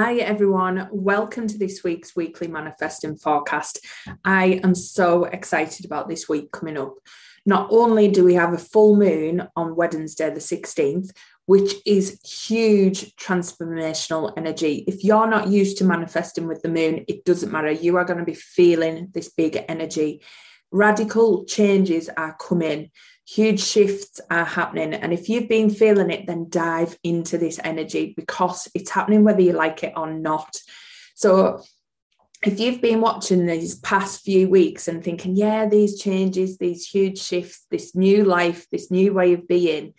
Hi, everyone. Welcome to this week's weekly manifesting forecast. I am so excited about this week coming up. Not only do we have a full moon on Wednesday, the 16th, which is huge transformational energy. If you're not used to manifesting with the moon, it doesn't matter. You are going to be feeling this big energy. Radical changes are coming, huge shifts are happening. And if you've been feeling it, then dive into this energy because it's happening whether you like it or not. So, if you've been watching these past few weeks and thinking, yeah, these changes, these huge shifts, this new life, this new way of being,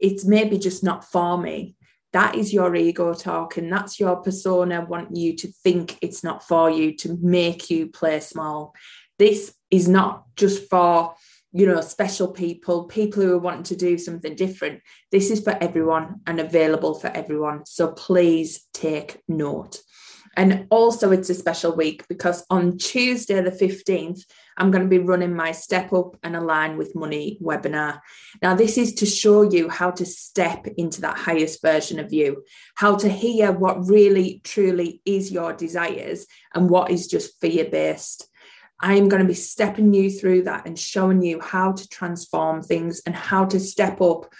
it's maybe just not for me. That is your ego talking. That's your persona wanting you to think it's not for you, to make you play small. This is not just for, you know, special people, people who are wanting to do something different. This is for everyone and available for everyone. So please take note. And also, it's a special week because on Tuesday, the 15th, I'm going to be running my Step Up and Align with Money webinar. Now, this is to show you how to step into that highest version of you, how to hear what really, truly is your desires and what is just fear based. I am going to be stepping you through that and showing you how to transform things and how to step up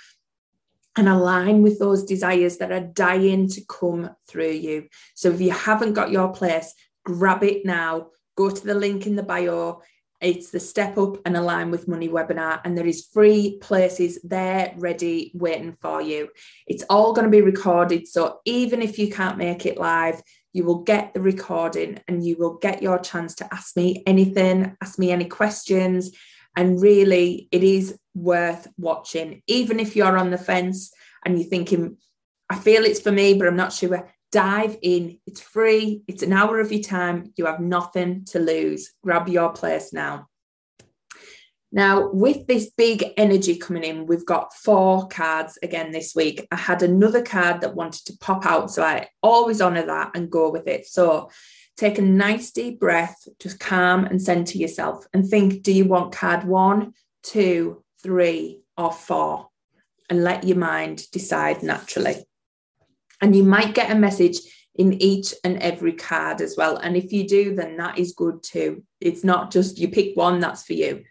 and align with those desires that are dying to come through you. So if you haven't got your place, grab it now. Go to the link in the bio. It's the Step Up and Align with Money webinar, and there is free places there ready waiting for you. It's all going to be recorded. So even if you can't make it live, you will get the recording and you will get your chance to ask me anything, ask me any questions. And really, it is worth watching, even if you're on the fence and you're thinking, I feel it's for me, but I'm not sure dive in. It's free, it's an hour of your time. You have nothing to lose. Grab your place now. Now, with this big energy coming in, we've got four cards again this week. I had another card that wanted to pop out, so I always honor that and go with it. So, take a nice deep breath, just calm and center yourself and think do you want card one, two, three, or four? And let your mind decide naturally. And you might get a message in each and every card as well. And if you do, then that is good too. It's not just you pick one, that's for you.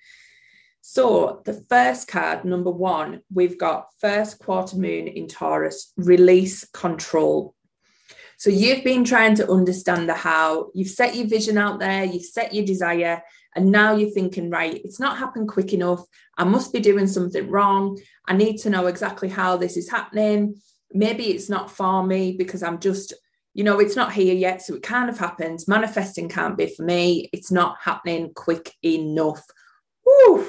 So, the first card, number one, we've got first quarter moon in Taurus, release control. So, you've been trying to understand the how, you've set your vision out there, you've set your desire, and now you're thinking, right, it's not happened quick enough. I must be doing something wrong. I need to know exactly how this is happening maybe it's not for me because I'm just, you know, it's not here yet. So it kind of happens. Manifesting can't be for me. It's not happening quick enough. Woo!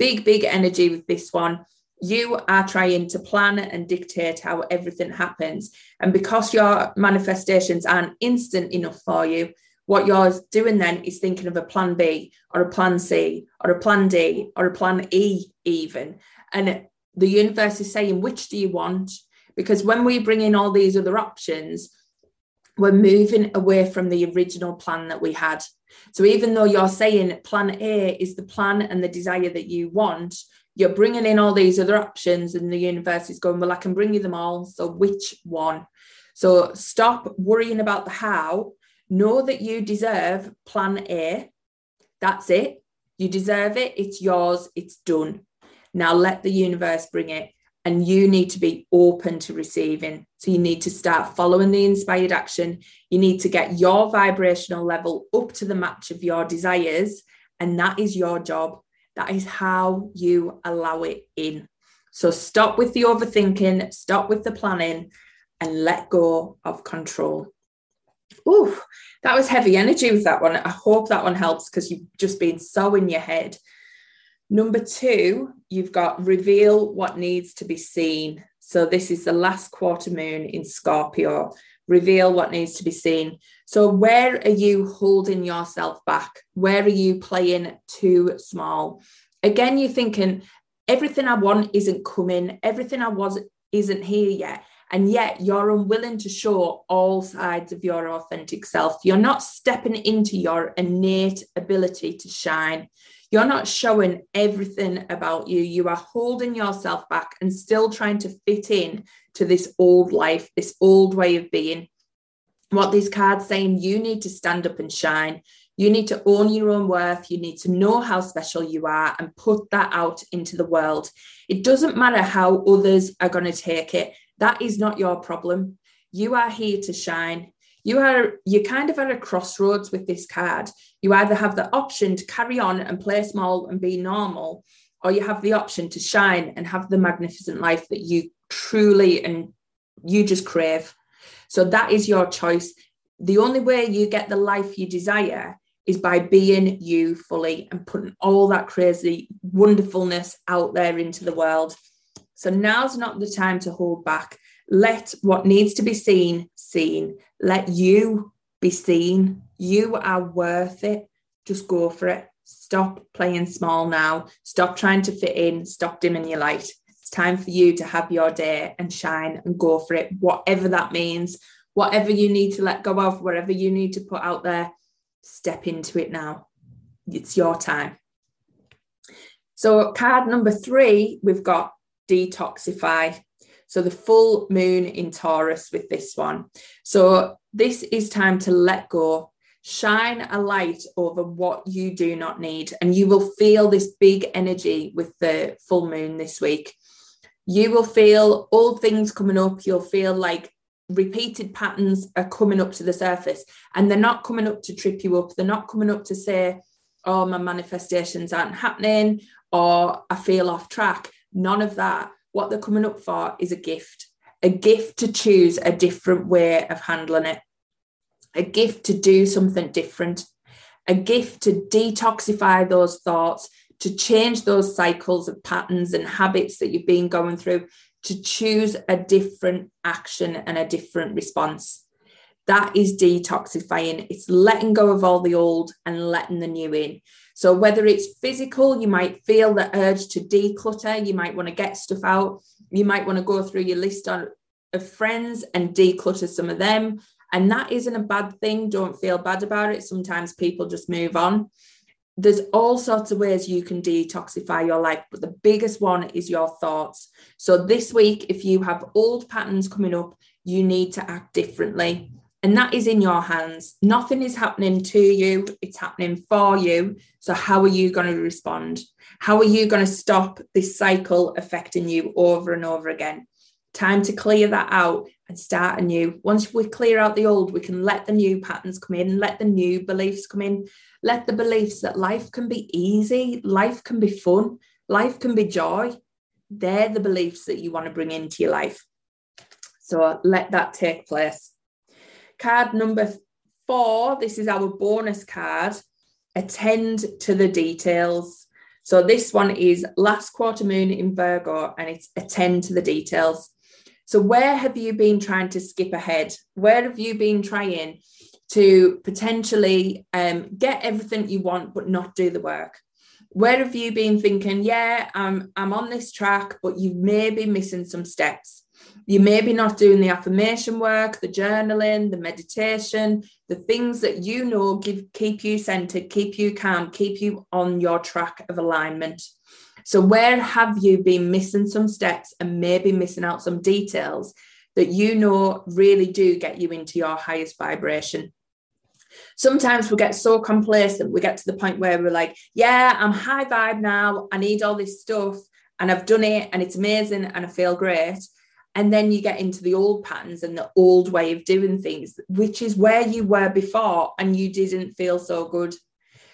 Big, big energy with this one. You are trying to plan and dictate how everything happens. And because your manifestations aren't instant enough for you, what you're doing then is thinking of a plan B or a plan C or a plan D or a plan E, even. And the universe is saying, which do you want? Because when we bring in all these other options, we're moving away from the original plan that we had. So even though you're saying plan A is the plan and the desire that you want, you're bringing in all these other options, and the universe is going, Well, I can bring you them all. So which one? So stop worrying about the how. Know that you deserve plan A. That's it. You deserve it. It's yours. It's done. Now let the universe bring it and you need to be open to receiving. So you need to start following the inspired action. You need to get your vibrational level up to the match of your desires. And that is your job. That is how you allow it in. So stop with the overthinking, stop with the planning, and let go of control. Ooh, that was heavy energy with that one. I hope that one helps because you've just been so in your head. Number two, you've got reveal what needs to be seen. So this is the last quarter moon in Scorpio. Reveal what needs to be seen. So, where are you holding yourself back? Where are you playing too small? Again, you're thinking, everything I want isn't coming, everything I was isn't here yet. And yet you're unwilling to show all sides of your authentic self. You're not stepping into your innate ability to shine. You're not showing everything about you. You are holding yourself back and still trying to fit in to this old life, this old way of being. What these card's saying, you need to stand up and shine. You need to own your own worth. You need to know how special you are and put that out into the world. It doesn't matter how others are going to take it. That is not your problem. You are here to shine. You are you kind of at a crossroads with this card. You either have the option to carry on and play small and be normal, or you have the option to shine and have the magnificent life that you truly and you just crave. So that is your choice. The only way you get the life you desire is by being you fully and putting all that crazy wonderfulness out there into the world. So now's not the time to hold back. Let what needs to be seen, seen. Let you be seen. You are worth it. Just go for it. Stop playing small now. Stop trying to fit in. Stop dimming your light. It's time for you to have your day and shine and go for it, whatever that means. Whatever you need to let go of, whatever you need to put out there, step into it now. It's your time. So, card number three, we've got detoxify. So the full moon in Taurus with this one. So this is time to let go, shine a light over what you do not need, and you will feel this big energy with the full moon this week. You will feel old things coming up. You'll feel like repeated patterns are coming up to the surface, and they're not coming up to trip you up. They're not coming up to say, oh, my manifestations aren't happening, or I feel off track None of that. What they're coming up for is a gift, a gift to choose a different way of handling it, a gift to do something different, a gift to detoxify those thoughts, to change those cycles of patterns and habits that you've been going through, to choose a different action and a different response. That is detoxifying. It's letting go of all the old and letting the new in. So, whether it's physical, you might feel the urge to declutter, you might want to get stuff out, you might want to go through your list of friends and declutter some of them. And that isn't a bad thing. Don't feel bad about it. Sometimes people just move on. There's all sorts of ways you can detoxify your life, but the biggest one is your thoughts. So, this week, if you have old patterns coming up, you need to act differently and that is in your hands. Nothing is happening to you, it's happening for you. So, how are you going to respond? How are you going to stop this cycle affecting you over and over again? Time to clear that out and start anew. Once we clear out the old, we can let the new patterns come in, let the new beliefs come in, let the beliefs that life can be easy, life can be fun, life can be joy. They're the beliefs that you want to bring into your life. So, let that take place. Card number four, this is our bonus card. Attend to the details. So this one is last quarter moon in Virgo and it's attend to the details. So where have you been trying to skip ahead? Where have you been trying to potentially um, get everything you want but not do the work? Where have you been thinking, yeah, I'm I'm on this track, but you may be missing some steps? You may be not doing the affirmation work, the journaling, the meditation, the things that you know give, keep you centered, keep you calm, keep you on your track of alignment. So, where have you been missing some steps and maybe missing out some details that you know really do get you into your highest vibration? Sometimes we get so complacent, we get to the point where we're like, yeah, I'm high vibe now. I need all this stuff and I've done it and it's amazing and I feel great and then you get into the old patterns and the old way of doing things which is where you were before and you didn't feel so good.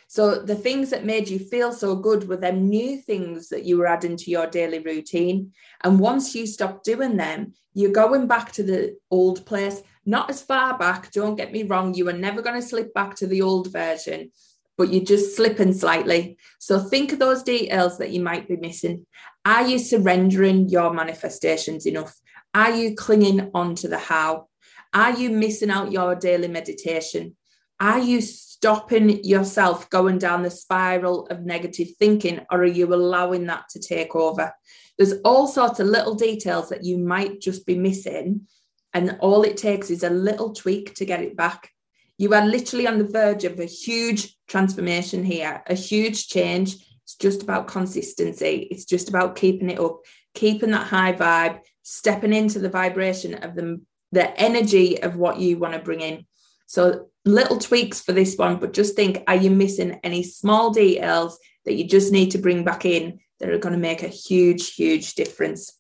So the things that made you feel so good were them new things that you were adding to your daily routine. And once you stop doing them you're going back to the old place not as far back don't get me wrong you are never going to slip back to the old version but you're just slipping slightly. So think of those details that you might be missing. Are you surrendering your manifestations enough? Are you clinging on to the how? Are you missing out your daily meditation? Are you stopping yourself going down the spiral of negative thinking, or are you allowing that to take over? There's all sorts of little details that you might just be missing. And all it takes is a little tweak to get it back. You are literally on the verge of a huge transformation here, a huge change. It's just about consistency. It's just about keeping it up, keeping that high vibe, stepping into the vibration of the, the energy of what you want to bring in. So little tweaks for this one, but just think, are you missing any small details that you just need to bring back in that are going to make a huge, huge difference?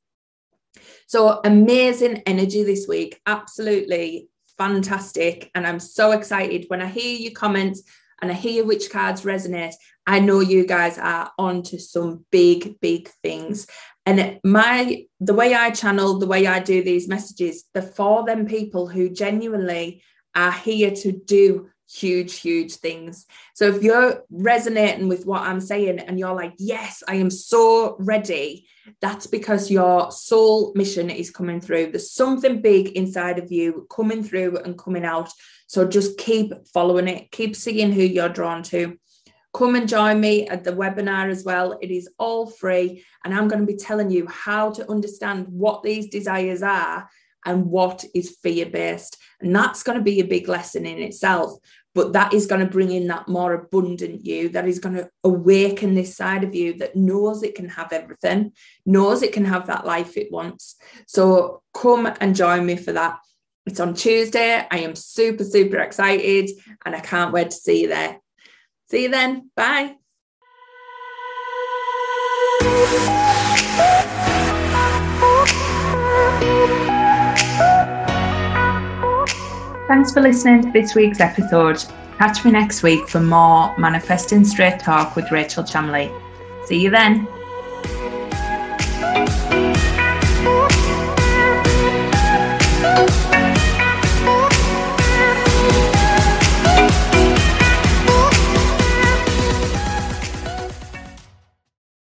So amazing energy this week. Absolutely fantastic. And I'm so excited when I hear your comments and I hear which cards resonate. I know you guys are on to some big, big things. And my the way I channel, the way I do these messages, they're for them people who genuinely are here to do huge, huge things. So if you're resonating with what I'm saying and you're like, yes, I am so ready, that's because your soul mission is coming through. There's something big inside of you coming through and coming out. So just keep following it, keep seeing who you're drawn to. Come and join me at the webinar as well. It is all free, and I'm going to be telling you how to understand what these desires are and what is fear based. And that's going to be a big lesson in itself. But that is going to bring in that more abundant you, that is going to awaken this side of you that knows it can have everything, knows it can have that life it wants. So come and join me for that. It's on Tuesday. I am super, super excited and I can't wait to see you there. See you then. Bye. Thanks for listening to this week's episode. Catch me next week for more Manifesting Straight Talk with Rachel Chamley. See you then.